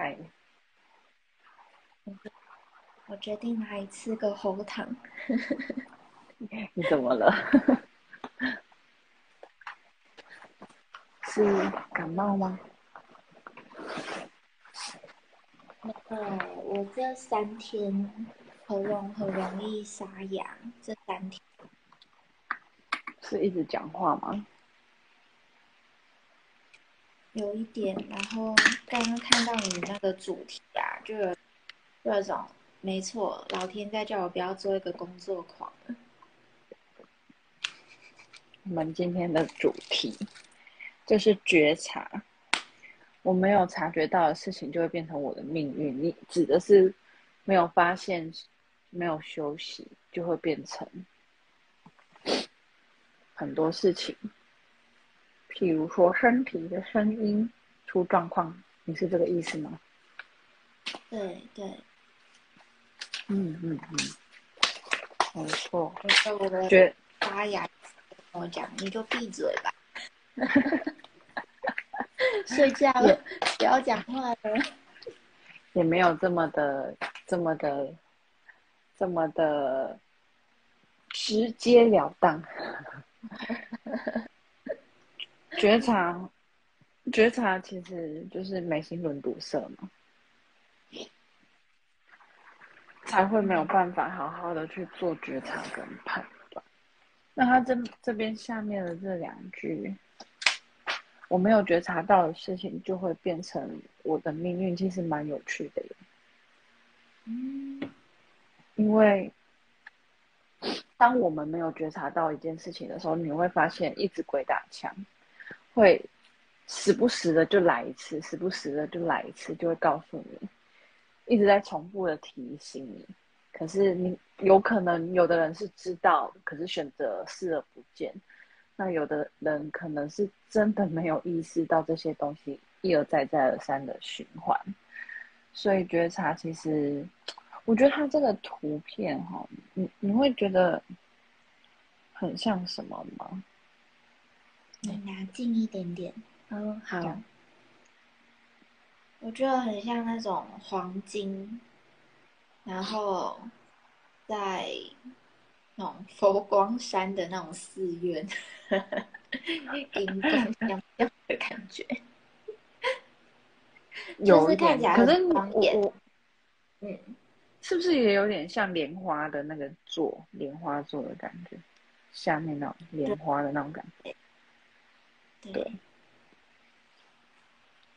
嗨，我决定来吃个喉糖。你怎么了？是感冒吗？那个，我这三天喉咙很容易沙哑，这三天是一直讲话吗？有一点。然后刚刚看到你那个主题啊，就有有种，没错，老天在叫我不要做一个工作狂。我们今天的主题就是觉察。我没有察觉到的事情，就会变成我的命运。你指的是没有发现、没有休息，就会变成很多事情。譬如说，身体的声音出状况，你是这个意思吗？对对，嗯嗯嗯，没错。我的觉发芽跟我讲，你就闭嘴吧。睡觉了，不要讲话了。也没有这么的、这么的、这么的直截了当。觉察，觉察其实就是眉心轮堵塞嘛，才会没有办法好好的去做觉察跟判断。那他这这边下面的这两句。我没有觉察到的事情，就会变成我的命运，其实蛮有趣的。嗯，因为当我们没有觉察到一件事情的时候，你会发现一直鬼打墙，会时不时的就来一次，时不时的就来一次，就会告诉你，一直在重复的提醒你。可是你有可能有的人是知道，可是选择视而不见。那有的人可能是真的没有意识到这些东西一而再再而三的循环，所以觉察其实，我觉得它这个图片哈，你你会觉得很像什么吗？你拿近一点点，嗯，好。我觉得很像那种黄金，然后在。那种佛光山的那种寺院，的感觉，有是看起来可是我，嗯，是不是也有点像莲花的那个座，莲花座的感觉，下面那种莲花的那种感觉，对。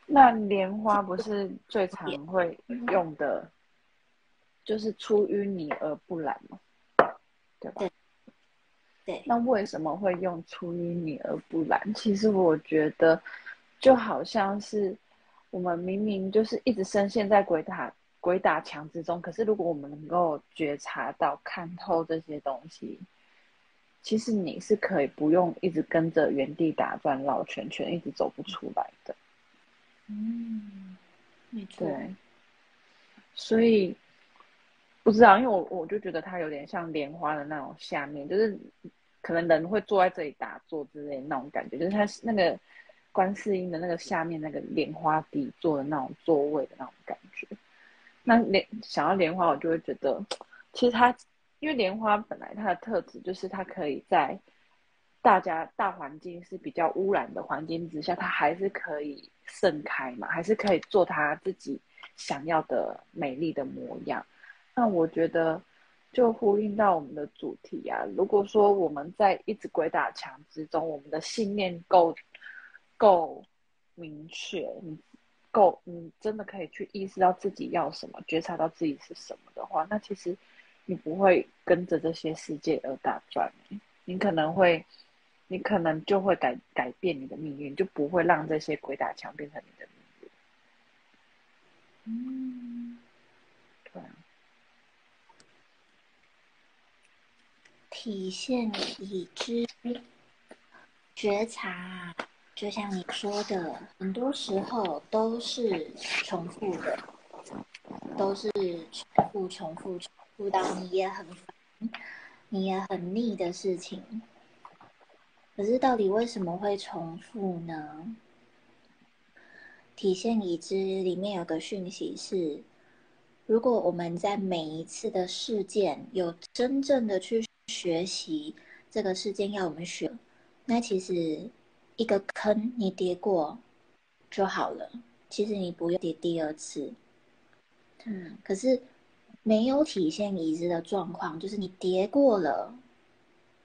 那莲花不是最常会用的，就是出淤泥而不染吗？对吧？对，那为什么会用出淤泥而不染？其实我觉得，就好像是我们明明就是一直深陷在鬼打鬼打墙之中，可是如果我们能够觉察到、看透这些东西，其实你是可以不用一直跟着原地打转、绕圈圈，一直走不出来的。嗯，没错。对，所以。不知道，因为我我就觉得它有点像莲花的那种下面，就是可能人会坐在这里打坐之类那种感觉，就是它那个观世音的那个下面那个莲花底座的那种座位的那种感觉。那莲想要莲花，我就会觉得，其实它因为莲花本来它的特质就是它可以在大家大环境是比较污染的环境之下，它还是可以盛开嘛，还是可以做它自己想要的美丽的模样。那我觉得，就呼应到我们的主题啊。如果说我们在一直鬼打墙之中，我们的信念够够明确，你够你真的可以去意识到自己要什么，觉察到自己是什么的话，那其实你不会跟着这些世界而打转，你可能会，你可能就会改改变你的命运，就不会让这些鬼打墙变成你的命运。嗯，对。体现已知觉察，就像你说的，很多时候都是重复的，都是重复、重复、重复到你也很烦、你也很腻的事情。可是，到底为什么会重复呢？体现已知里面有个讯息是，如果我们在每一次的事件有真正的去学习这个事件要我们学，那其实一个坑你跌过就好了，其实你不用跌第二次。嗯，可是没有体现已知的状况，就是你跌过了。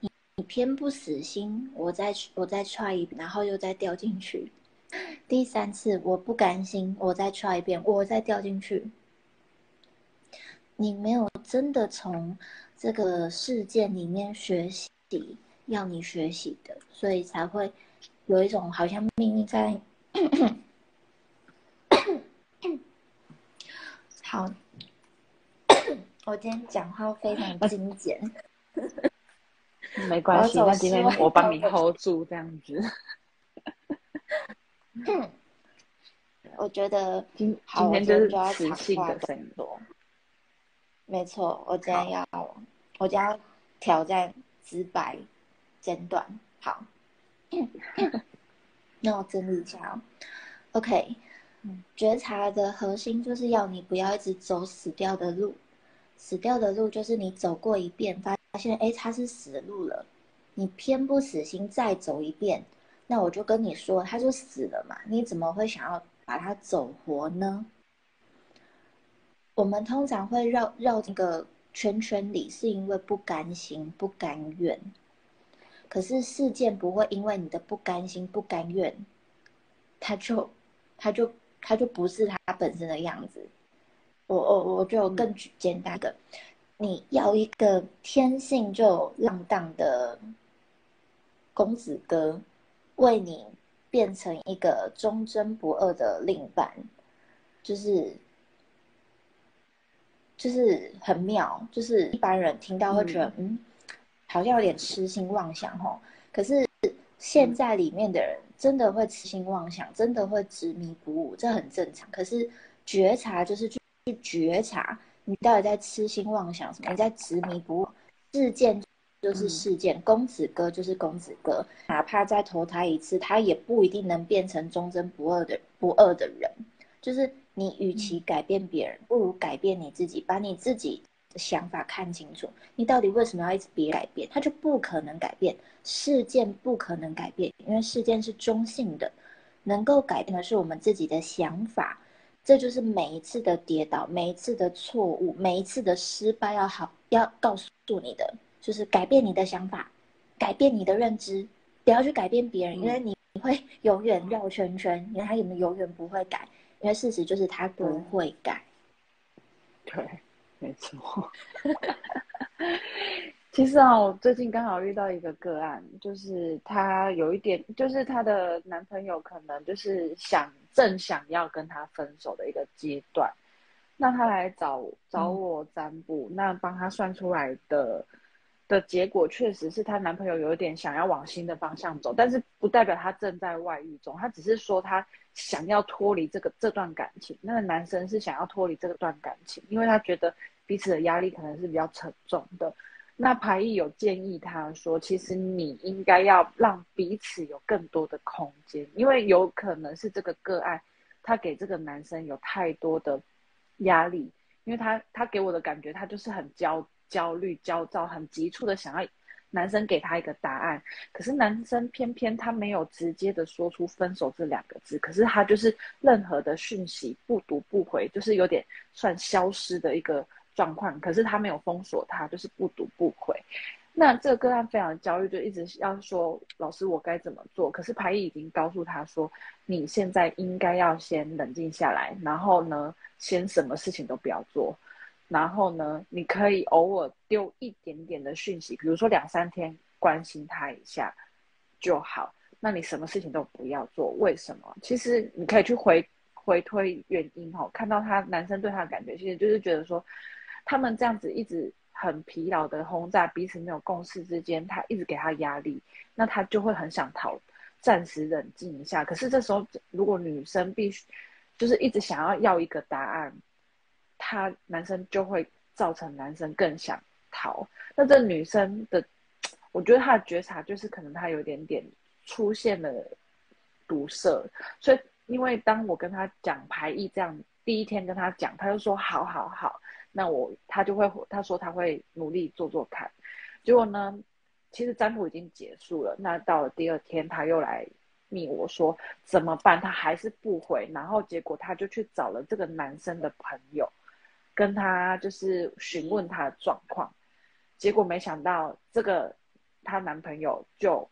你偏不死心，我再我再 try 一遍，然后又再掉进去。第三次我不甘心，我再 try 一遍，我再掉进去。你没有真的从这个事件里面学习要你学习的，所以才会有一种好像命运在。好，我今天讲话非常精简。没关系，那今天我帮你 hold 住这样子。我觉得今今天就是磁性的很多。没错，我今天要我今天要挑战直白简短。好，那我整理一下哦。OK，觉察的核心就是要你不要一直走死掉的路，死掉的路就是你走过一遍发。现哎，他是死路了，你偏不死心再走一遍，那我就跟你说，他就死了嘛，你怎么会想要把他走活呢？我们通常会绕绕这个圈圈里，是因为不甘心、不甘愿。可是事件不会因为你的不甘心、不甘愿，他就他就他就不是他本身的样子。我我我就更简单的。你要一个天性就浪荡的公子哥，为你变成一个忠贞不二的另一半，就是就是很妙，就是一般人听到会觉得，嗯，好像有点痴心妄想吼。可是现在里面的人真的会痴心妄想，真的会执迷不悟，这很正常。可是觉察就是去去觉察。你到底在痴心妄想什么？你在执迷不悟？事件就是事件，公子哥就是公子哥，哪怕再投胎一次，他也不一定能变成忠贞不二的不二的人。就是你与其改变别人，不如改变你自己，把你自己的想法看清楚。你到底为什么要一直别改变？他就不可能改变，事件不可能改变，因为事件是中性的，能够改变的是我们自己的想法。这就是每一次的跌倒，每一次的错误，每一次的失败，要好要告诉你的，就是改变你的想法，改变你的认知，不要去改变别人，因为你会 永远绕圈圈，因为他永永远不会改，因为事实就是他不会改。对，没错。其实啊，我最近刚好遇到一个个案，就是她有一点，就是她的男朋友可能就是想正想要跟她分手的一个阶段，那她来找找我占卜，那帮她算出来的的结果，确实是她男朋友有一点想要往新的方向走，但是不代表他正在外遇中，他只是说他想要脱离这个这段感情，那个男生是想要脱离这段感情，因为他觉得彼此的压力可能是比较沉重的。那牌义有建议他说，其实你应该要让彼此有更多的空间，因为有可能是这个个案，他给这个男生有太多的压力，因为他他给我的感觉，他就是很焦焦虑、焦躁、很急促的想要男生给他一个答案，可是男生偏偏他没有直接的说出分手这两个字，可是他就是任何的讯息不读不回，就是有点算消失的一个。状况，可是他没有封锁他，就是不读不回。那这个个案非常焦虑，就一直要说老师我该怎么做？可是牌意已经告诉他说，你现在应该要先冷静下来，然后呢，先什么事情都不要做，然后呢，你可以偶尔丢一点点的讯息，比如说两三天关心他一下就好。那你什么事情都不要做，为什么？其实你可以去回回推原因哦，看到他男生对他的感觉，其实就是觉得说。他们这样子一直很疲劳的轰炸，彼此没有共识之间，他一直给他压力，那他就会很想逃，暂时冷静一下。可是这时候，如果女生必须就是一直想要要一个答案，他男生就会造成男生更想逃。那这女生的，我觉得她的觉察就是可能她有点点出现了堵塞，所以因为当我跟他讲排异这样，第一天跟他讲，他就说好好好，那我他就会他说他会努力做做看。结果呢，其实占卜已经结束了，那到了第二天他又来密我说怎么办，他还是不回，然后结果他就去找了这个男生的朋友，跟他就是询问他的状况，结果没想到这个她男朋友就。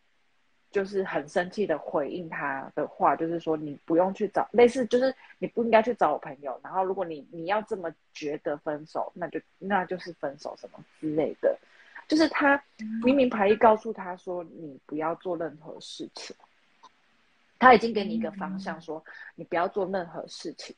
就是很生气的回应他的话，就是说你不用去找，类似就是你不应该去找我朋友。然后如果你你要这么觉得分手，那就那就是分手什么之类的。就是他明明牌意告诉他说你不要做任何事情，他已经给你一个方向说你不要做任何事情，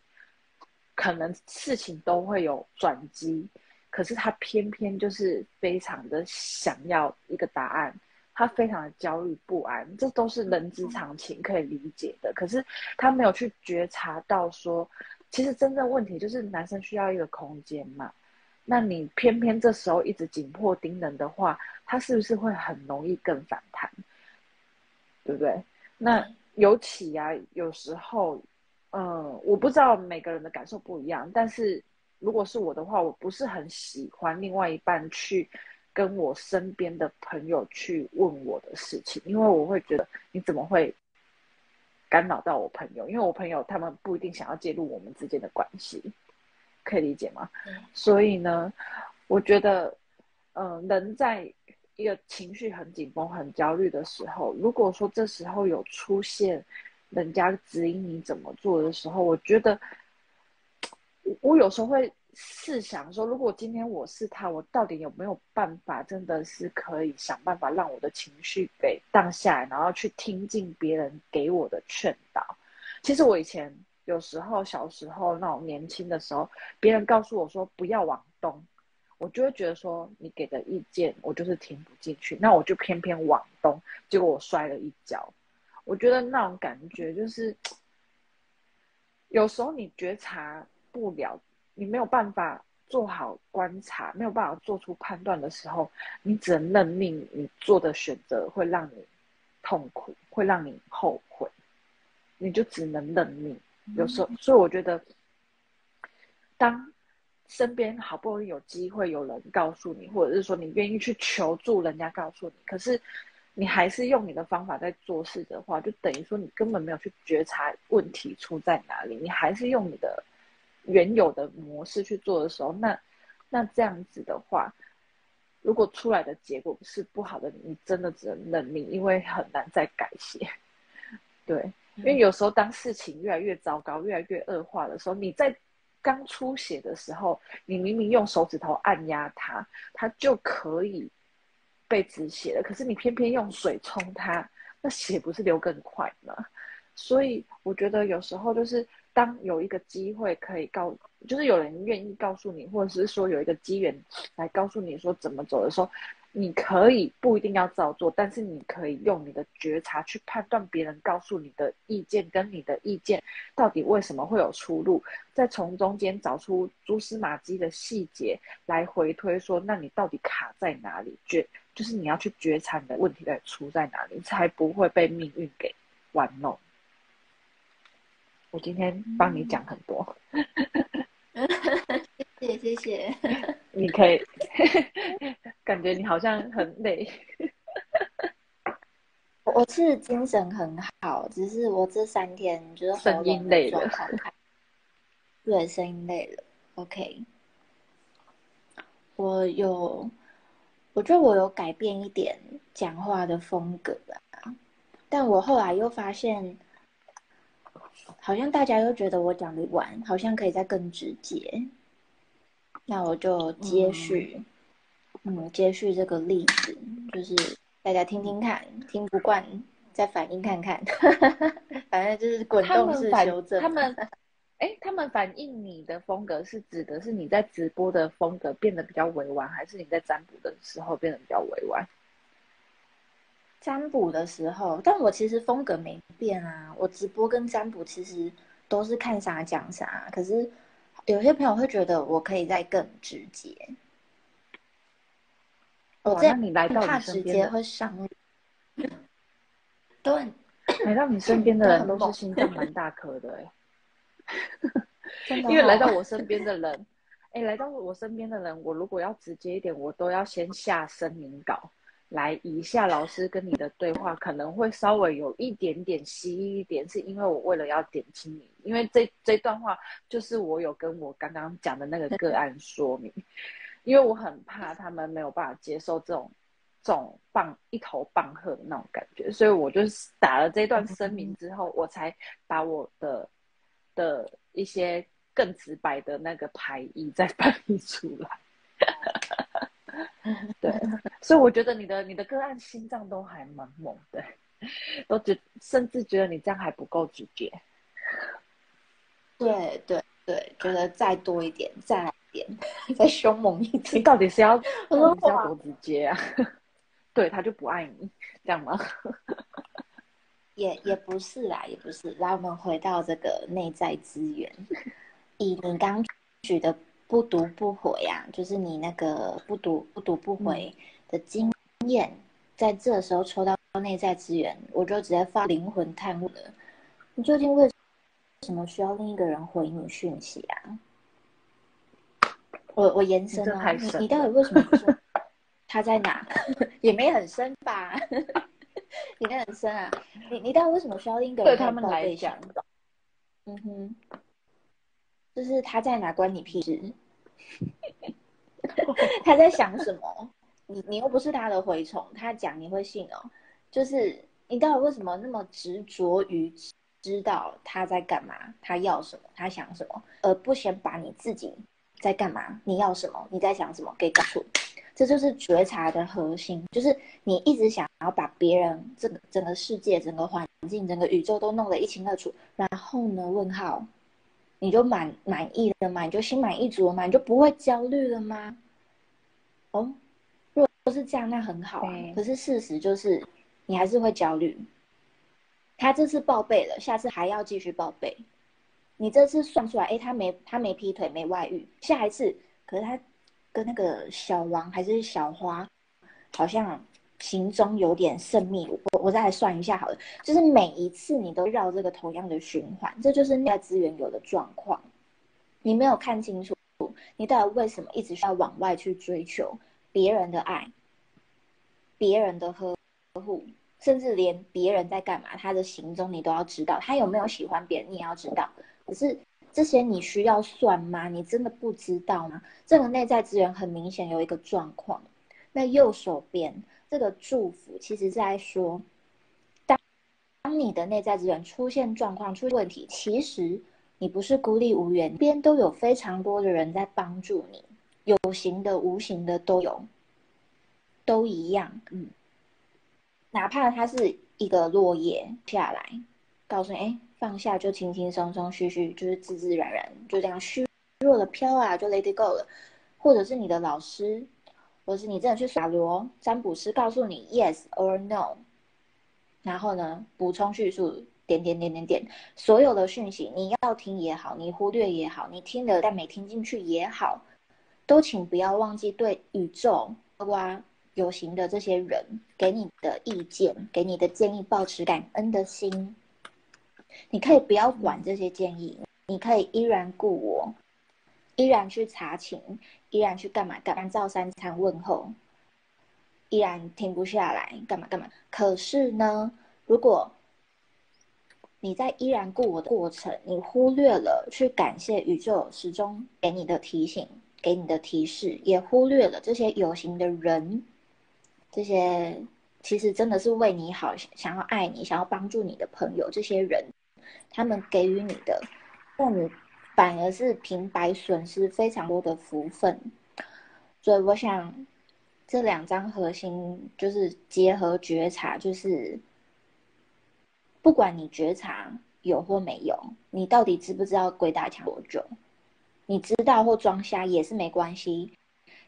可能事情都会有转机，可是他偏偏就是非常的想要一个答案。他非常的焦虑不安，这都是人之常情，可以理解的。可是他没有去觉察到，说其实真正问题就是男生需要一个空间嘛。那你偏偏这时候一直紧迫盯人的话，他是不是会很容易更反弹？对不对？那尤其啊，有时候，嗯，我不知道每个人的感受不一样，但是如果是我的话，我不是很喜欢另外一半去。跟我身边的朋友去问我的事情，因为我会觉得你怎么会干扰到我朋友？因为我朋友他们不一定想要介入我们之间的关系，可以理解吗？所以呢，我觉得，嗯，人在一个情绪很紧绷、很焦虑的时候，如果说这时候有出现人家指引你怎么做的时候，我觉得 我有时候会。试想说，如果今天我是他，我到底有没有办法，真的是可以想办法让我的情绪给荡下来，然后去听进别人给我的劝导？其实我以前有时候小时候那种年轻的时候，别人告诉我说不要往东，我就会觉得说你给的意见我就是听不进去，那我就偏偏往东，结果我摔了一跤。我觉得那种感觉就是，有时候你觉察不了。你没有办法做好观察，没有办法做出判断的时候，你只能认命。你做的选择会让你痛苦，会让你后悔，你就只能认命。有时候，所以我觉得，当身边好不容易有机会有人告诉你，或者是说你愿意去求助人家告诉你，可是你还是用你的方法在做事的话，就等于说你根本没有去觉察问题出在哪里，你还是用你的。原有的模式去做的时候，那那这样子的话，如果出来的结果是不好的，你真的只能认命，因为很难再改写。对，因为有时候当事情越来越糟糕、越来越恶化的时候，你在刚出血的时候，你明明用手指头按压它，它就可以被止血了。可是你偏偏用水冲它，那血不是流更快吗？所以我觉得有时候就是。当有一个机会可以告，就是有人愿意告诉你，或者是说有一个机缘来告诉你说怎么走的时候，你可以不一定要照做，但是你可以用你的觉察去判断别人告诉你的意见跟你的意见到底为什么会有出入，再从中间找出蛛丝马迹的细节来回推说，那你到底卡在哪里？觉就是你要去觉察你的问题在出在哪里，才不会被命运给玩弄。我今天帮你讲很多，谢谢谢谢。你可以 感觉你好像很累，我是精神很好，只是我这三天就是声音累了，对，声音累了。OK，我有，我觉得我有改变一点讲话的风格啊，但我后来又发现。好像大家都觉得我讲的完，好像可以再更直接。那我就接续，嗯，接续这个例子，就是大家听听看，听不惯再反应看看，反正就是滚动式修正。他们，哎，他们反映你的风格是指的是你在直播的风格变得比较委婉，还是你在占卜的时候变得比较委婉？占卜的时候，但我其实风格没变啊。我直播跟占卜其实都是看啥讲啥，可是有些朋友会觉得我可以再更直接。我这样你来到怕直接会伤。对，来到你身边的人都是心脏 蛮大颗的 哎，因为来到我身边的人，哎，来到我身边的人，我如果要直接一点，我都要先下声明稿。来，一下老师跟你的对话可能会稍微有一点点稀一点，是因为我为了要点清你，因为这这段话就是我有跟我刚刚讲的那个个案说明，因为我很怕他们没有办法接受这种这种棒一头棒喝的那种感觉，所以我就打了这段声明之后，我才把我的的一些更直白的那个排异再 翻译出来。对，所以我觉得你的你的个案心脏都还蛮猛的，都觉甚至觉得你这样还不够直接。对对对，觉得再多一点，再来一点，再凶猛一点。到底是要到底是要多直接啊？对他就不爱你，这样吗？也也不是啦，也不是。来，我们回到这个内在资源，以你刚举的。不读不回呀，就是你那个不读不读不回的经验，在这时候抽到内在资源，我就直接发灵魂探问了：你究竟为什么需要另一个人回你讯息啊？我我延伸啊，你你到底为什么不说？他在哪？也没很深吧？也没很深啊。你你到底为什么需要另一个人？对他们来讲，嗯哼。就是他在哪关你屁事？他在想什么？你你又不是他的蛔虫，他讲你会信哦？就是你到底为什么那么执着于知道他在干嘛？他要什么？他想什么？而不先把你自己在干嘛？你要什么？你在想什么？给搞出？这就是觉察的核心，就是你一直想要把别人这个整个世界、整个环境、整个宇宙都弄得一清二楚，然后呢？问号。你就满满意了吗？你就心满意足了吗？你就不会焦虑了吗？哦，如果是这样，那很好啊。可是事实就是，你还是会焦虑。他这次报备了，下次还要继续报备。你这次算出来，哎，他没他没劈腿，没外遇。下一次，可是他跟那个小王还是小花，好像。行踪有点神秘，我我再来算一下好了，就是每一次你都绕这个同样的循环，这就是内在资源有的状况。你没有看清楚，你到底为什么一直需要往外去追求别人的爱、别人的呵护，甚至连别人在干嘛，他的行踪你都要知道，他有没有喜欢别人你也要知道。可是这些你需要算吗？你真的不知道吗？这个内在资源很明显有一个状况，那右手边。这个祝福其实在说，当当你的内在资源出现状况、出现问题，其实你不是孤立无援，边都有非常多的人在帮助你，有形的、无形的都有，都一样。嗯，哪怕它是一个落叶下来，告诉你，哎，放下就轻轻松松、虚虚，就是自自然然，就这样虚弱的飘啊，就 let it go 了，或者是你的老师。或是你真的去耍罗占卜师告诉你 yes or no，然后呢补充叙述点点点点点，所有的讯息你要听也好，你忽略也好，你听了但没听进去也好，都请不要忘记对宇宙哇有形的这些人给你的意见、给你的建议保持感恩的心。你可以不要管这些建议，你可以依然顾我。依然去查寝，依然去干嘛干嘛？照三餐问候，依然停不下来，干嘛干嘛？可是呢，如果你在依然顾我的过程，你忽略了去感谢宇宙始终给你的提醒、给你的提示，也忽略了这些有形的人，这些其实真的是为你好、想要爱你、想要帮助你的朋友，这些人，他们给予你的，让你。反而是平白损失非常多的福分，所以我想这两张核心就是结合觉察，就是不管你觉察有或没有，你到底知不知道鬼打墙多久？你知道或装瞎也是没关系，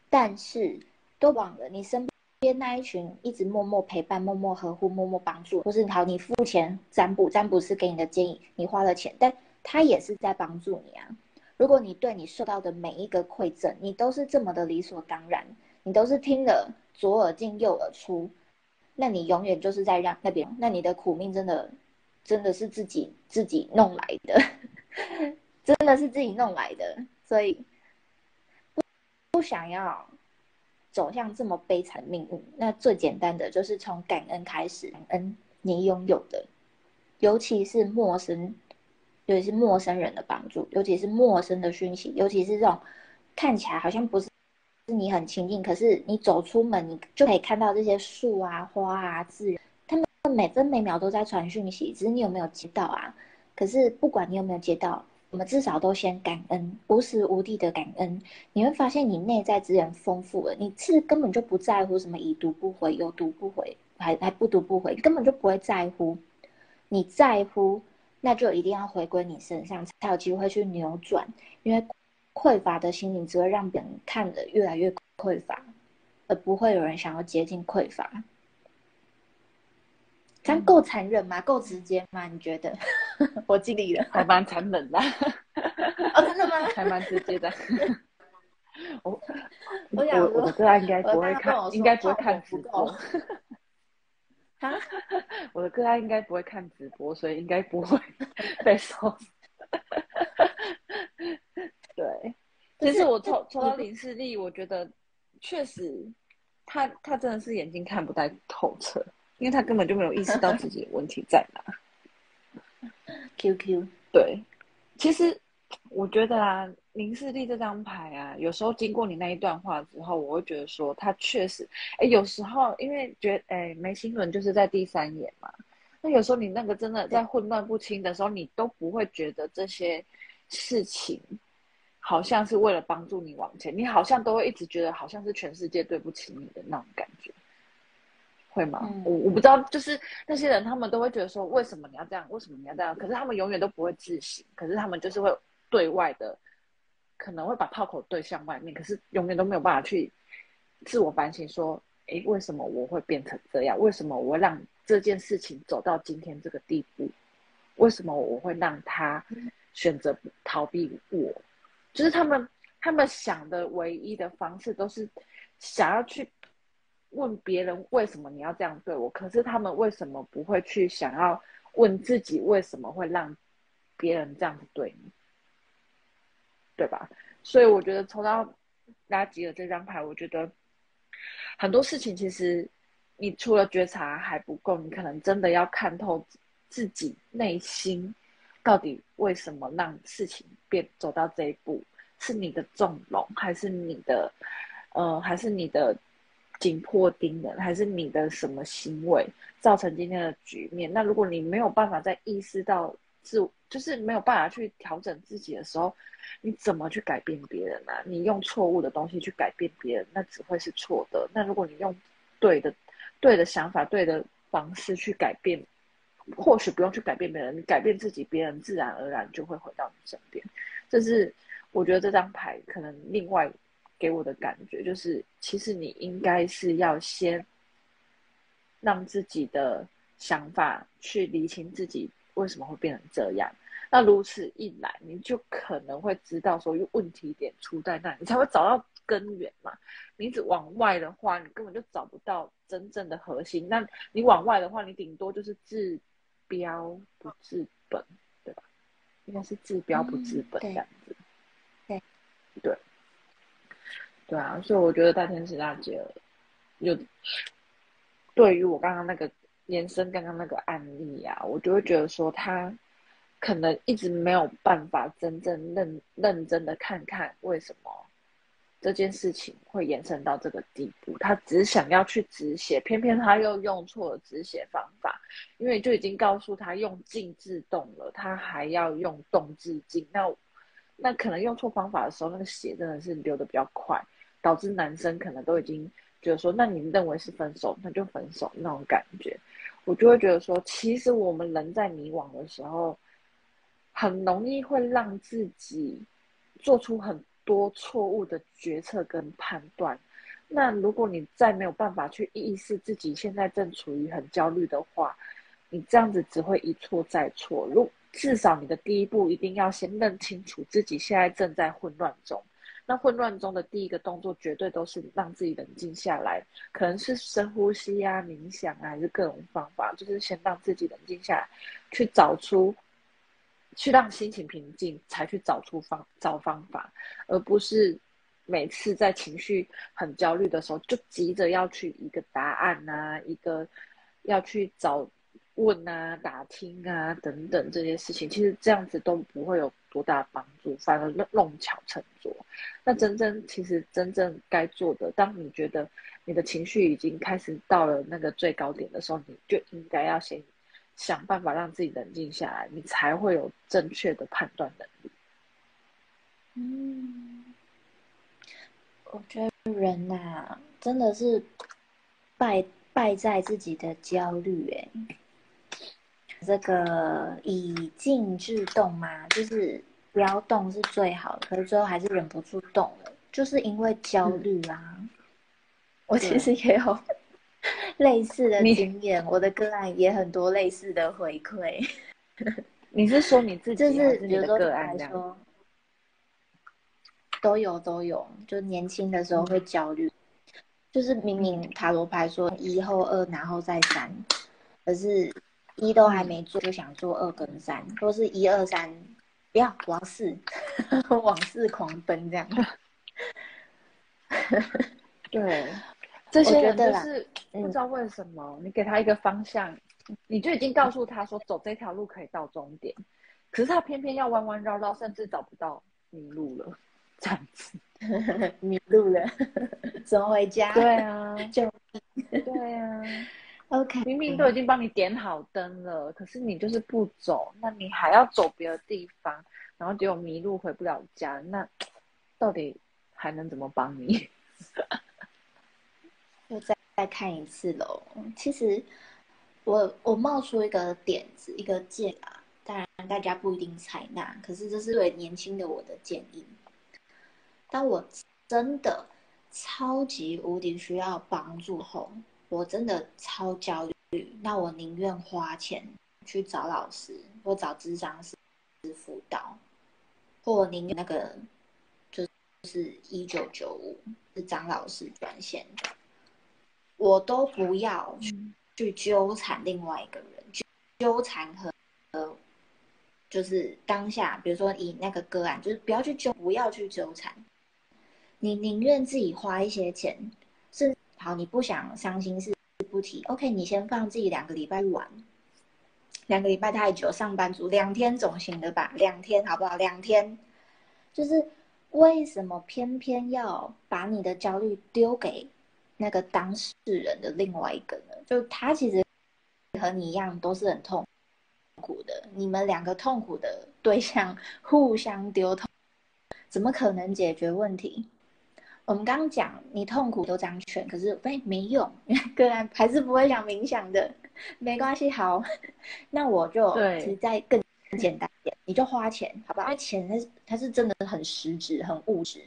但是都忘了你身边那一群一直默默陪伴、默默呵护、默默帮助，或是好你付钱占卜，占卜师给你的建议，你花了钱，但。他也是在帮助你啊！如果你对你受到的每一个馈赠，你都是这么的理所当然，你都是听了左耳进右耳出，那你永远就是在让那边，那你的苦命真的真的是自己自己弄来的，真的是自己弄来的，所以不不想要走向这么悲惨命运。那最简单的就是从感恩开始，感恩你拥有的，尤其是陌生，尤其是陌生人的帮助，尤其是陌生的讯息，尤其是这种看起来好像不是。是你很亲近，可是你走出门，你就可以看到这些树啊、花啊、自然，他们每分每秒都在传讯息，只是你有没有接到啊？可是不管你有没有接到，我们至少都先感恩，无时无地的感恩。你会发现你内在资源丰富了，你是根本就不在乎什么已读不回、有读不回，还还不读不回，根本就不会在乎。你在乎，那就一定要回归你身上，才有机会去扭转，因为。匮乏的心灵只会让别人看得越来越匮乏，而不会有人想要接近匮乏。这样够残忍吗？够直接吗？你觉得？我尽力了，还蛮残忍的。哦，真的吗？还蛮直接的。我我我的个案应该不会看，应该不会看直播。啊？我的个案应该不会看直播，所以应该不会 被收。对，其实我抽抽到林世丽，我觉得确实，他他真的是眼睛看不太透彻，因为他根本就没有意识到自己的问题在哪。Q Q，对，其实我觉得啊，林世丽这张牌啊，有时候经过你那一段话之后，我会觉得说，他确实，哎，有时候因为觉，哎，眉心轮就是在第三眼嘛，那有时候你那个真的在混乱不清的时候，你都不会觉得这些事情。好像是为了帮助你往前，你好像都会一直觉得好像是全世界对不起你的那种感觉，会吗？我我不知道，就是那些人他们都会觉得说，为什么你要这样？为什么你要这样？可是他们永远都不会自省，可是他们就是会对外的，可能会把炮口对向外面，可是永远都没有办法去自我反省，说，诶，为什么我会变成这样？为什么我会让这件事情走到今天这个地步？为什么我会让他选择逃避我？就是他们，他们想的唯一的方式都是想要去问别人为什么你要这样对我，可是他们为什么不会去想要问自己为什么会让别人这样子对你，对吧？所以我觉得抽到拉吉的这张牌，我觉得很多事情其实你除了觉察还不够，你可能真的要看透自己内心。到底为什么让事情变走到这一步？是你的纵容，还是你的，呃，还是你的紧迫盯人，还是你的什么行为造成今天的局面？那如果你没有办法在意识到自，就是没有办法去调整自己的时候，你怎么去改变别人呢？你用错误的东西去改变别人，那只会是错的。那如果你用对的、对的想法、对的方式去改变。或许不用去改变别人，你改变自己，别人自然而然就会回到你身边。这是我觉得这张牌可能另外给我的感觉，就是其实你应该是要先让自己的想法去理清自己为什么会变成这样。那如此一来，你就可能会知道说问题点出在那，你才会找到根源嘛。你一直往外的话，你根本就找不到真正的核心。那你往外的话，你顶多就是治。标不治本，对吧？应该是治标不治本这样子。对，对，对啊。所以我觉得大天使大姐有对于我刚刚那个延伸刚刚那个案例啊，我就会觉得说他可能一直没有办法真正认认真的看看为什么。这件事情会延伸到这个地步，他只想要去止血，偏偏他又用错了止血方法，因为就已经告诉他用静制动了，他还要用动制静，那那可能用错方法的时候，那个血真的是流的比较快，导致男生可能都已经觉得说，那你认为是分手，那就分手那种感觉，我就会觉得说，其实我们人在迷惘的时候，很容易会让自己做出很。多错误的决策跟判断，那如果你再没有办法去意识自己现在正处于很焦虑的话，你这样子只会一错再错。如至少你的第一步一定要先认清楚自己现在正在混乱中，那混乱中的第一个动作，绝对都是让自己冷静下来，可能是深呼吸啊、冥想啊，还是各种方法，就是先让自己冷静下来，去找出，去让心情平静，才去找出方找方法，而不是每次在情绪很焦虑的时候，就急着要去一个答案啊，一个要去找。问啊、打听啊等等这些事情，其实这样子都不会有多大帮助，反而弄弄巧成拙。那真正其实真正该做的，当你觉得你的情绪已经开始到了那个最高点的时候，你就应该要先想办法让自己冷静下来，你才会有正确的判断能力。嗯，我觉得人呐，真的是败败在自己的焦虑，哎。这个以静制动嘛，就是不要动是最好的，可是最后还是忍不住动了，就是因为焦虑啊。我其实也有类似的经验，我的个案也很多类似的回馈。你是说你自己就是比如说来说，都有都有，就年轻的时候会焦虑，就是明明塔罗牌说一后二，然后再三，可是。一都还没做，就想做二跟三，或是一二三，不要往四，往四狂奔这样。对，这些人就是不知道为什么，你给他一个方向，你就已经告诉他说走这条路可以到终点，可是他偏偏要弯弯绕绕，甚至找不到迷路了，这样子，迷路了，怎么回家？对啊，就对啊。OK，明明都已经帮你点好灯了，可是你就是不走，那你还要走别的地方，然后结果迷路回不了家，那到底还能怎么帮你？又再再看一次喽。其实我我冒出一个点子，一个建啊，当然大家不一定采纳，可是这是对年轻的我的建议。当我真的超级无敌需要帮助后。我真的超焦虑，那我宁愿花钱去找老师，或找智商师辅导，或我宁愿那个就是一九九五是张老师专线，我都不要去纠缠另外一个人，纠缠和呃，就是当下，比如说以那个个案，就是不要去纠，不要去纠缠，你宁愿自己花一些钱，是。好，你不想伤心事不提，OK，你先放自己两个礼拜玩，两个礼拜太久，上班族两天总行的吧？两天好不好？两天，就是为什么偏偏要把你的焦虑丢给那个当事人的另外一个呢？就他其实和你一样都是很痛苦的，你们两个痛苦的对象互相丢痛，怎么可能解决问题？我们刚刚讲，你痛苦都张全，可是哎没用，个人还是不会想冥想的。没关系，好，那我就其实再更简单点，你就花钱，好吧？因为钱它它是真的很实质、很物质。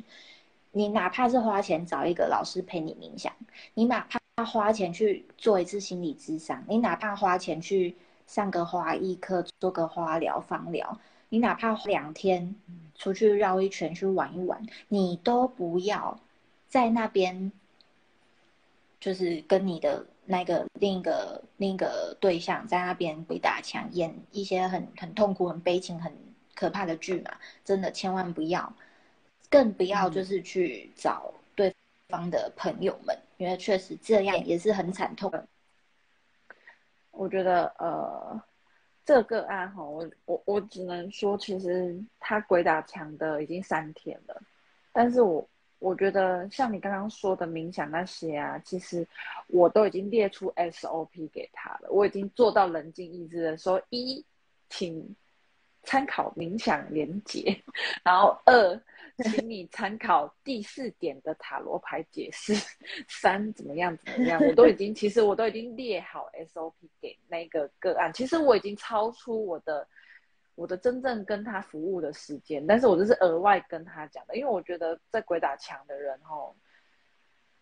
你哪怕是花钱找一个老师陪你冥想，你哪怕花钱去做一次心理咨商，你哪怕花钱去上个花艺课、做个花疗、芳疗，你哪怕两天出去绕一圈去玩一玩，你都不要。在那边，就是跟你的那个另一个另一个对象在那边鬼打墙，演一些很很痛苦、很悲情、很可怕的剧嘛？真的千万不要，更不要就是去找对方的朋友们，因为确实这样也是很惨痛的。我觉得呃，这个案哈，我我我只能说，其实他鬼打墙的已经三天了，但是我。我觉得像你刚刚说的冥想那些啊，其实我都已经列出 SOP 给他了。我已经做到冷静意志的说一，请参考冥想连结，然后二，请你参考第四点的塔罗牌解释，三怎么样怎么样，我都已经其实我都已经列好 SOP 给那个个案。其实我已经超出我的。我的真正跟他服务的时间，但是我这是额外跟他讲的，因为我觉得在鬼打墙的人哦，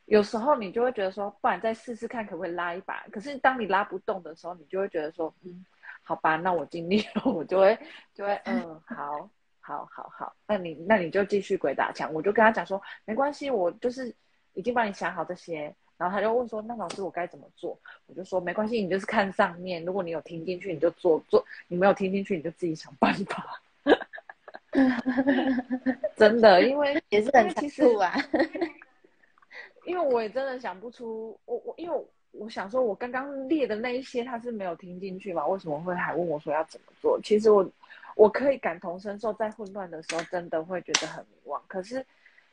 有时候你就会觉得说，不然再试试看可不可以拉一把。可是当你拉不动的时候，你就会觉得说，嗯，好吧，那我尽力了，我就会就会 嗯好，好好好，那你那你就继续鬼打墙。我就跟他讲说，没关系，我就是已经帮你想好这些。然后他就问说，那老师我该怎么做？我就说没关系，你就是看上面，如果你有听进去，你就做做；你没有听进去，你就自己想办法。真的，因为也是很残酷啊。因为我也真的想不出，我我因为我想说，我刚刚列的那一些他是没有听进去嘛？为什么会还问我说要怎么做？其实我我可以感同身受，在混乱的时候真的会觉得很迷惘。可是，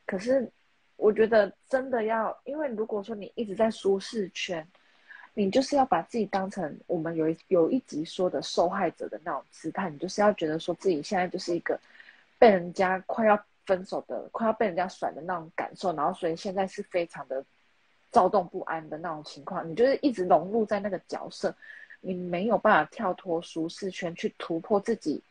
可是我觉得真的要，因为如果说你一直在舒适圈，你就是要把自己当成我们有一有一集说的受害者的那种姿态，你就是要觉得说自己现在就是一个被人家快要。分手的快要被人家甩的那种感受，然后所以现在是非常的躁动不安的那种情况。你就是一直融入在那个角色，你没有办法跳脱舒适圈去突破自己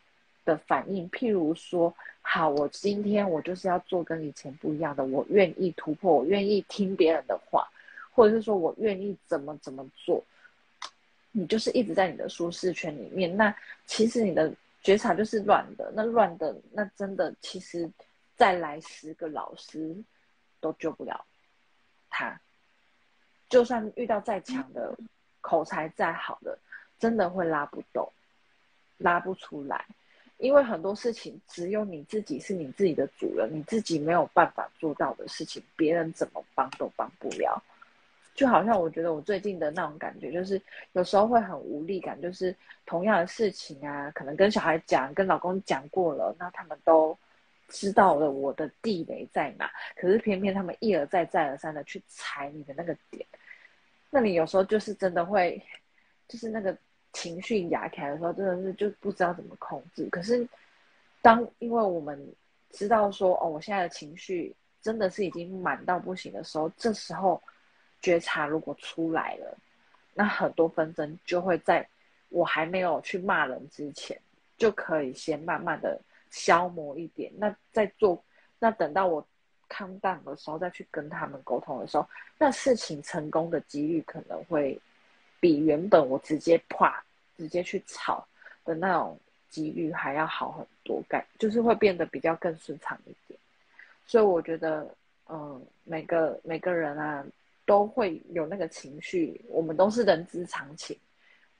的反应。譬如说，好，我今天我就是要做跟以前不一样的，我愿意突破，我愿意听别人的话，或者是说我愿意怎么怎么做。你就是一直在你的舒适圈里面，那其实你的觉察就是乱的，那乱的那真的其实。再来十个老师，都救不了他。就算遇到再强的口才，再好的，真的会拉不动，拉不出来。因为很多事情，只有你自己是你自己的主人，你自己没有办法做到的事情，别人怎么帮都帮不了。就好像我觉得我最近的那种感觉，就是有时候会很无力感，就是同样的事情啊，可能跟小孩讲，跟老公讲过了，那他们都。知道了我的地雷在哪，可是偏偏他们一而再再而三的去踩你的那个点，那你有时候就是真的会，就是那个情绪压开的时候，真的是就不知道怎么控制。可是当因为我们知道说哦，我现在的情绪真的是已经满到不行的时候，这时候觉察如果出来了，那很多纷争就会在我还没有去骂人之前，就可以先慢慢的。消磨一点，那在做，那等到我康淡的时候再去跟他们沟通的时候，那事情成功的几率可能会比原本我直接啪直接去吵的那种几率还要好很多，感就是会变得比较更顺畅一点。所以我觉得，嗯，每个每个人啊都会有那个情绪，我们都是人之常情，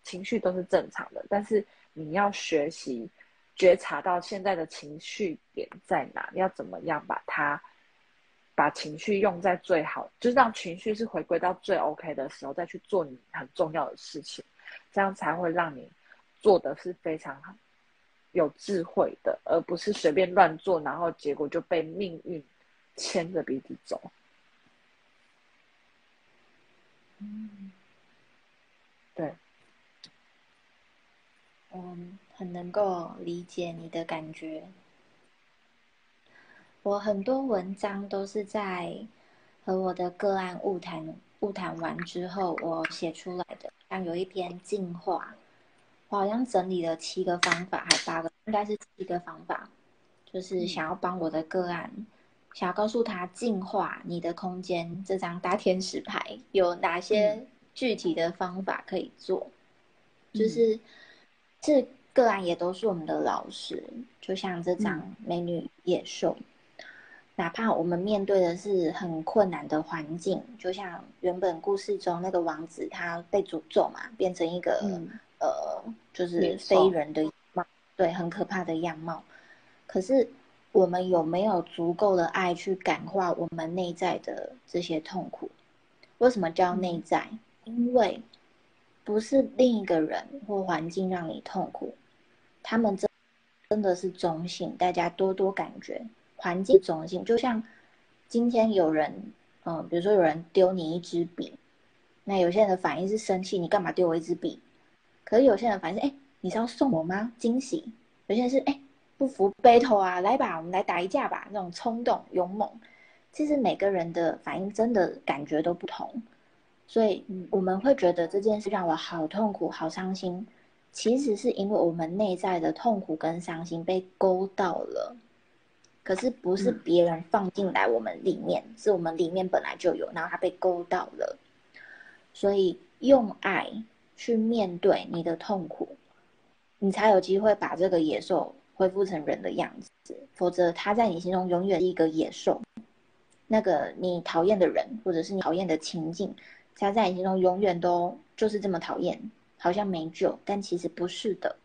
情绪都是正常的，但是你要学习。觉察到现在的情绪点在哪，要怎么样把它把情绪用在最好，就是让情绪是回归到最 OK 的时候，再去做你很重要的事情，这样才会让你做的是非常有智慧的，而不是随便乱做，然后结果就被命运牵着鼻子走。嗯，对。嗯，很能够理解你的感觉。我很多文章都是在和我的个案物谈物谈完之后，我写出来的。像有一篇进化，我好像整理了七个方法，还八个，应该是七个方法，就是想要帮我的个案，想要告诉他进化你的空间这张大天使牌有哪些具体的方法可以做，就是。这个案也都是我们的老师，就像这张美女野兽，哪怕我们面对的是很困难的环境，就像原本故事中那个王子，他被诅咒嘛，变成一个呃，就是非人的貌，对，很可怕的样貌。可是我们有没有足够的爱去感化我们内在的这些痛苦？为什么叫内在？因为。不是另一个人或环境让你痛苦，他们真真的是中性，大家多多感觉环境中性。就像今天有人，嗯，比如说有人丢你一支笔，那有些人的反应是生气，你干嘛丢我一支笔？可是有些人反应是，哎，你是要送我吗？惊喜。有些人是，哎，不服 battle 啊，来吧，我们来打一架吧，那种冲动勇猛。其实每个人的反应真的感觉都不同。所以我们会觉得这件事让我好痛苦、好伤心，其实是因为我们内在的痛苦跟伤心被勾到了，可是不是别人放进来我们里面，是我们里面本来就有，然后它被勾到了。所以用爱去面对你的痛苦，你才有机会把这个野兽恢复成人的样子，否则他在你心中永远是一个野兽。那个你讨厌的人，或者是你讨厌的情境，他在你心中永远都就是这么讨厌，好像没救，但其实不是的。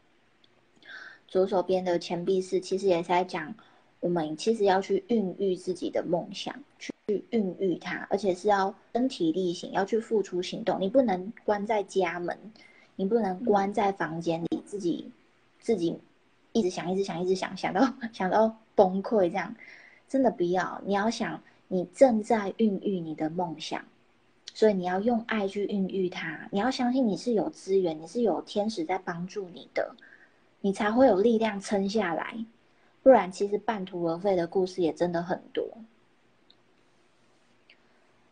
左手边的钱币四，其实也是在讲，我们其实要去孕育自己的梦想，去孕育它，而且是要身体力行，要去付出行动。你不能关在家门，你不能关在房间里，自己自己一直想，一直想，一直想，想到想到崩溃，这样真的不要。你要想。你正在孕育你的梦想，所以你要用爱去孕育它。你要相信你是有资源，你是有天使在帮助你的，你才会有力量撑下来。不然，其实半途而废的故事也真的很多。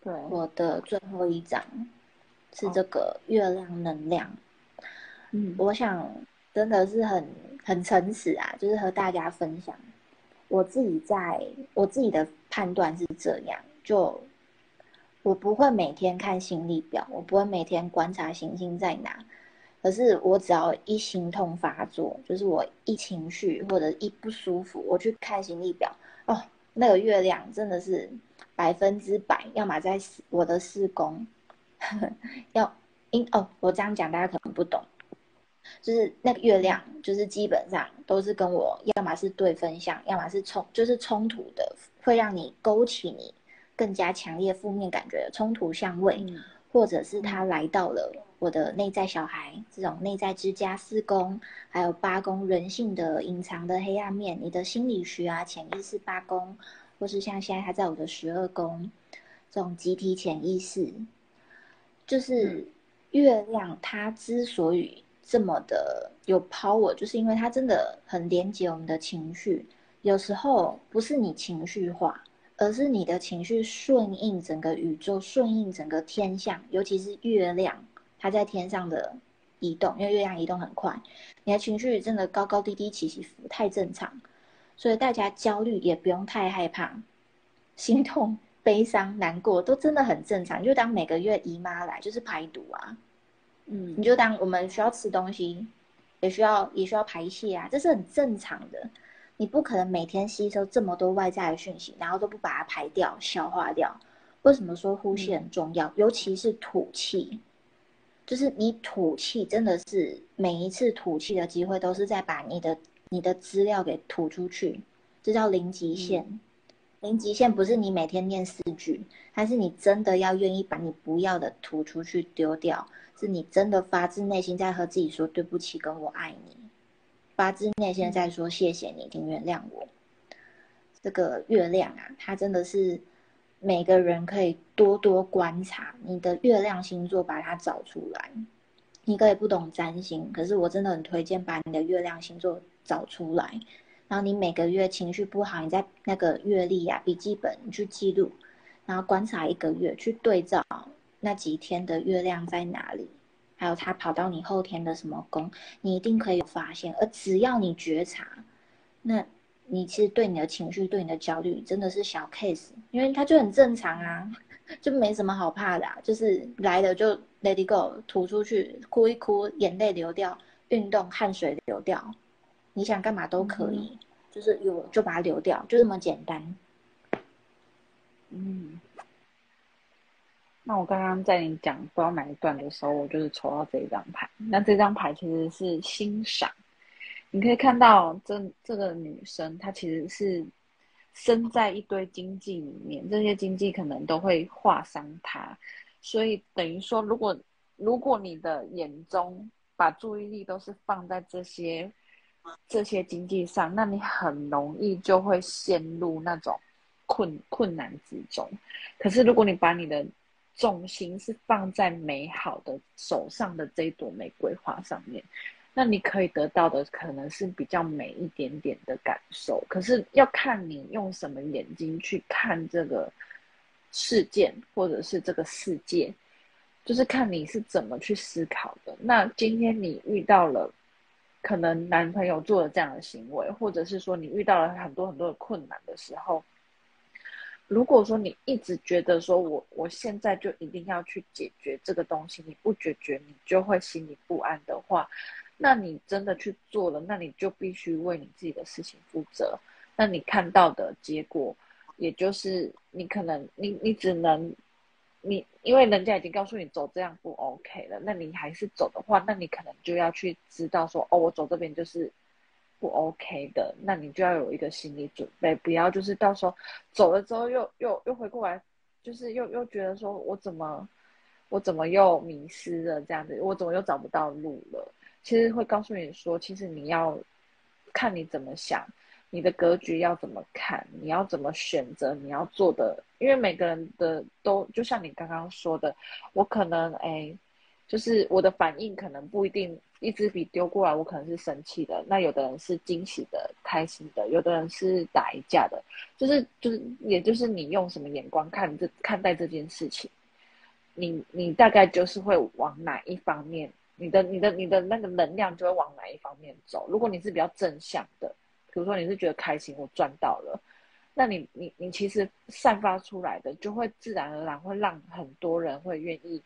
对，我的最后一张是这个月亮能量。嗯，我想真的是很很诚实啊，就是和大家分享。我自己在我自己的判断是这样，就我不会每天看心力表，我不会每天观察行星在哪，可是我只要一心痛发作，就是我一情绪或者一不舒服，我去看心力表，哦，那个月亮真的是百分之百，要么在我的四宫，要因哦，我这样讲大家可能不懂。就是那个月亮，就是基本上都是跟我要么是对分相，要么是冲，就是冲突的，会让你勾起你更加强烈负面感觉的冲突相位，或者是他来到了我的内在小孩这种内在之家四宫，还有八宫人性的隐藏的黑暗面，你的心理学啊潜意识八宫，或是像现在他在我的十二宫，这种集体潜意识，就是月亮它之所以。这么的有 power，就是因为它真的很连接我们的情绪。有时候不是你情绪化，而是你的情绪顺应整个宇宙，顺应整个天象，尤其是月亮它在天上的移动，因为月亮移动很快，你的情绪真的高高低低起起伏太正常。所以大家焦虑也不用太害怕，心痛、悲伤、难过都真的很正常。就当每个月姨妈来，就是排毒啊。嗯，你就当我们需要吃东西，也需要也需要排泄啊，这是很正常的。你不可能每天吸收这么多外在的讯息，然后都不把它排掉、消化掉。为什么说呼吸很重要？尤其是吐气，就是你吐气真的是每一次吐气的机会，都是在把你的你的资料给吐出去，这叫零极限。零极限不是你每天念四句，还是你真的要愿意把你不要的吐出去丢掉。是你真的发自内心在和自己说对不起，跟我爱你，发自内心在说谢谢你，请原谅我。这个月亮啊，它真的是每个人可以多多观察你的月亮星座，把它找出来。你可以不懂占星，可是我真的很推荐把你的月亮星座找出来。然后你每个月情绪不好，你在那个月历啊笔记本你去记录，然后观察一个月，去对照。那几天的月亮在哪里？还有它跑到你后天的什么宫，你一定可以发现。而只要你觉察，那你其实对你的情绪、对你的焦虑真的是小 case，因为它就很正常啊，就没什么好怕的，就是来了就 let it go，吐出去，哭一哭，眼泪流掉，运动，汗水流掉，你想干嘛都可以，就是有就把它流掉，就这么简单。那我刚刚在你讲不知道哪一段的时候，我就是抽到这一张牌。那这张牌其实是欣赏，你可以看到这这个女生她其实是生在一堆经济里面，这些经济可能都会划伤她，所以等于说，如果如果你的眼中把注意力都是放在这些这些经济上，那你很容易就会陷入那种困困难之中。可是如果你把你的重心是放在美好的手上的这朵玫瑰花上面，那你可以得到的可能是比较美一点点的感受。可是要看你用什么眼睛去看这个事件，或者是这个世界，就是看你是怎么去思考的。那今天你遇到了可能男朋友做了这样的行为，或者是说你遇到了很多很多的困难的时候。如果说你一直觉得说我我现在就一定要去解决这个东西，你不解决你就会心里不安的话，那你真的去做了，那你就必须为你自己的事情负责。那你看到的结果，也就是你可能你你只能你因为人家已经告诉你走这样不 OK 了，那你还是走的话，那你可能就要去知道说哦，我走这边就是不 OK 的，那你就要有一个心理准备，不要就是到时候走了之后又又又回过来，就是又又觉得说我怎么我怎么又迷失了这样子，我怎么又找不到路了？其实会告诉你说，其实你要看你怎么想。你的格局要怎么看？你要怎么选择？你要做的，因为每个人的都就像你刚刚说的，我可能哎，就是我的反应可能不一定，一支笔丢过来，我可能是生气的，那有的人是惊喜的、开心的，有的人是打一架的，就是就是，也就是你用什么眼光看这看待这件事情，你你大概就是会往哪一方面，你的你的你的那个能量就会往哪一方面走。如果你是比较正向的。比如说你是觉得开心，我赚到了，那你你你其实散发出来的就会自然而然会让很多人会愿意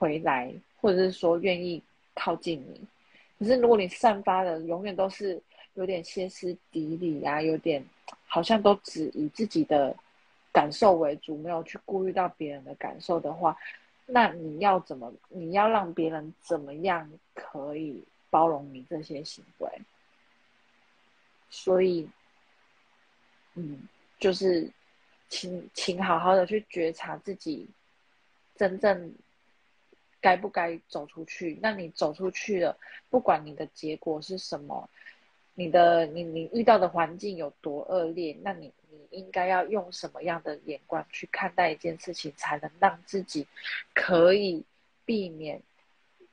回来，或者是说愿意靠近你。可是如果你散发的永远都是有点歇斯底里啊，有点好像都只以自己的感受为主，没有去顾虑到别人的感受的话，那你要怎么？你要让别人怎么样可以包容你这些行为？所以，嗯，就是请请好好的去觉察自己真正该不该走出去。那你走出去了，不管你的结果是什么，你的你你遇到的环境有多恶劣，那你你应该要用什么样的眼光去看待一件事情，才能让自己可以避免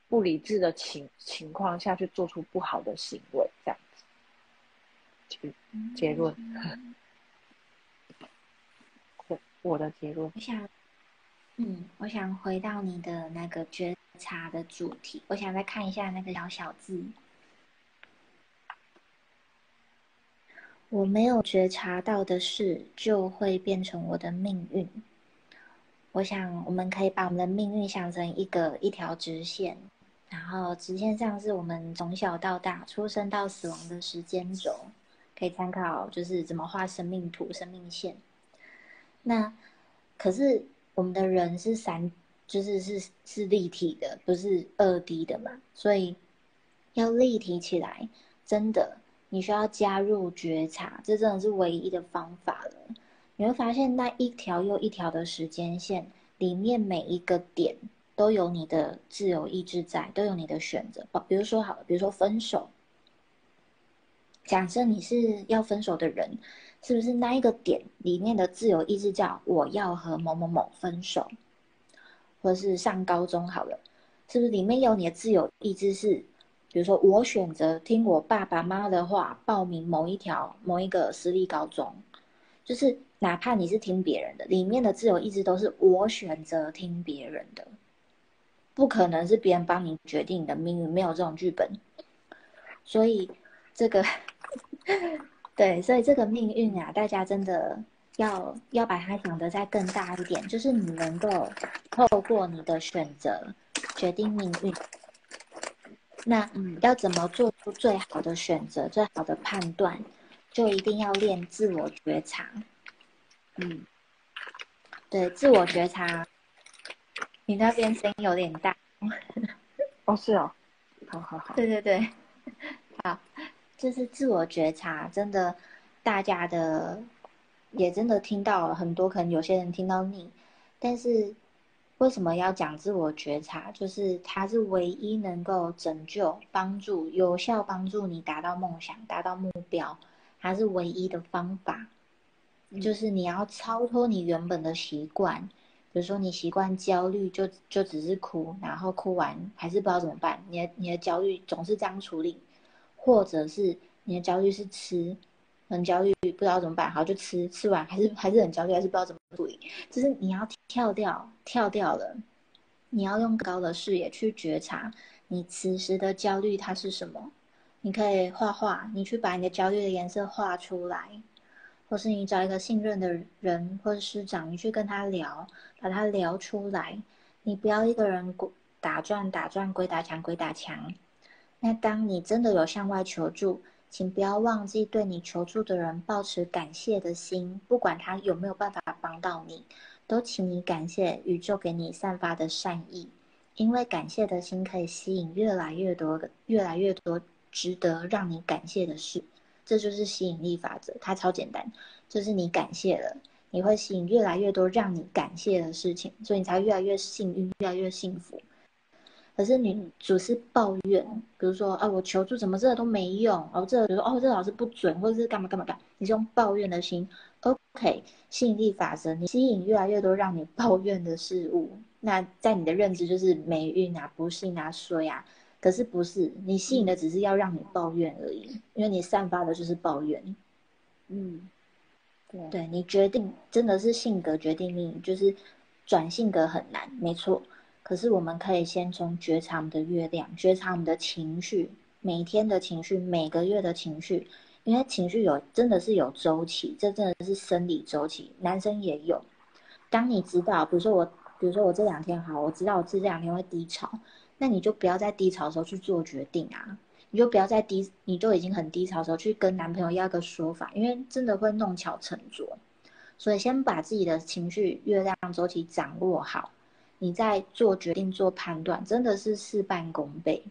不理智的情情况下去做出不好的行为，这样子。结结论，我我的结论。我想，嗯，我想回到你的那个觉察的主题。我想再看一下那个小小字。我没有觉察到的事，就会变成我的命运。我想，我们可以把我们的命运想成一个一条直线，然后直线上是我们从小到大、出生到死亡的时间轴。可以参考，就是怎么画生命图、生命线。那可是我们的人是三，就是是是立体的，不是二 D 的嘛。所以要立体起来，真的你需要加入觉察，这真的是唯一的方法了。你会发现，那一条又一条的时间线里面，每一个点都有你的自由意志在，都有你的选择。比如说，好了，比如说分手。假设你是要分手的人，是不是那一个点里面的自由意志叫我要和某某某分手，或是上高中好了，是不是里面有你的自由意志是，比如说我选择听我爸爸妈妈的话，报名某一条某一个私立高中，就是哪怕你是听别人的，里面的自由意志都是我选择听别人的，不可能是别人帮你决定你的命运，没有这种剧本，所以这个。对，所以这个命运啊，大家真的要要把它想得再更大一点，就是你能够透过你的选择决定命运。那嗯要怎么做出最好的选择、最好的判断，就一定要练自我觉察。嗯，对，自我觉察。你那边声音有点大。哦，是哦。好好好。对对对，好。就是自我觉察，真的，大家的也真的听到了很多，可能有些人听到腻，但是为什么要讲自我觉察？就是它是唯一能够拯救、帮助、有效帮助你达到梦想、达到目标，它是唯一的方法。就是你要超脱你原本的习惯，比如说你习惯焦虑，就就只是哭，然后哭完还是不知道怎么办，你的你的焦虑总是这样处理。或者是你的焦虑是吃，很焦虑不知道怎么办，好就吃，吃完还是还是很焦虑，还是不知道怎么处理。就是你要跳掉，跳掉了，你要用高的视野去觉察你此时的焦虑它是什么。你可以画画，你去把你的焦虑的颜色画出来，或是你找一个信任的人或者师长，你去跟他聊，把他聊出来。你不要一个人打转打转，鬼打墙鬼打墙。那当你真的有向外求助，请不要忘记对你求助的人保持感谢的心，不管他有没有办法帮到你，都请你感谢宇宙给你散发的善意，因为感谢的心可以吸引越来越多、越来越多值得让你感谢的事。这就是吸引力法则，它超简单，就是你感谢了，你会吸引越来越多让你感谢的事情，所以你才越来越幸运，越来越幸福。可是你总是抱怨，比如说啊，我求助怎么这个都没用，哦，这个比如说哦，这个老师不准，或者是干嘛干嘛干，你是用抱怨的心，OK，吸引力法则，你吸引越来越多让你抱怨的事物，那在你的认知就是霉运啊、不幸啊、衰啊。可是不是你吸引的，只是要让你抱怨而已，因为你散发的就是抱怨。嗯，对，对你决定真的是性格决定命运，就是转性格很难，没错。可是我们可以先从觉察我们的月亮，觉察我们的情绪，每天的情绪，每个月的情绪，因为情绪有真的是有周期，这真的是生理周期，男生也有。当你知道，比如说我，比如说我这两天好，我知道我这两天会低潮。那你就不要在低潮的时候去做决定啊！你就不要在低，你都已经很低潮的时候去跟男朋友要个说法，因为真的会弄巧成拙。所以先把自己的情绪月亮周期掌握好，你在做决定、做判断，真的是事半功倍。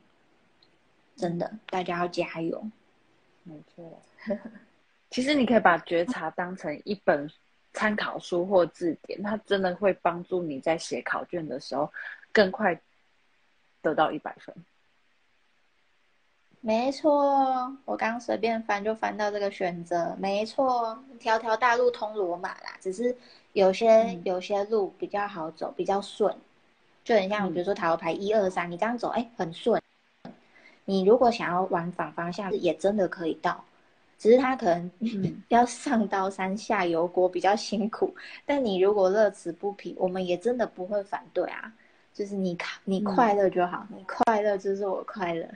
真的，大家要加油。没错，其实你可以把觉察当成一本参考书或字典，它真的会帮助你在写考卷的时候更快。得到一百分，没错，我刚随便翻就翻到这个选择，没错，条条大路通罗马啦，只是有些有些路比较好走，比较顺，就很像比如说塔罗牌一二三，你这样走，哎，很顺。你如果想要往反方向，也真的可以到，只是他可能 要上刀山下油锅比较辛苦，但你如果乐此不疲，我们也真的不会反对啊。就是你你快乐就好，你快乐就是我快乐。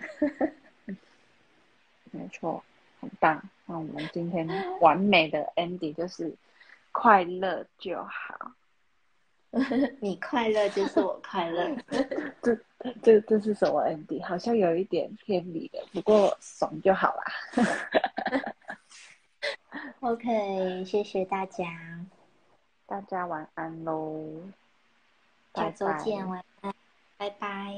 没错，很棒。那我们今天完美的 Andy 就是快乐就好。你快乐就是我快乐。这这这是什么 Andy？好像有一点偏离的，不过爽就好啦。OK，谢谢大家，大家晚安喽。下周见，晚安，拜拜。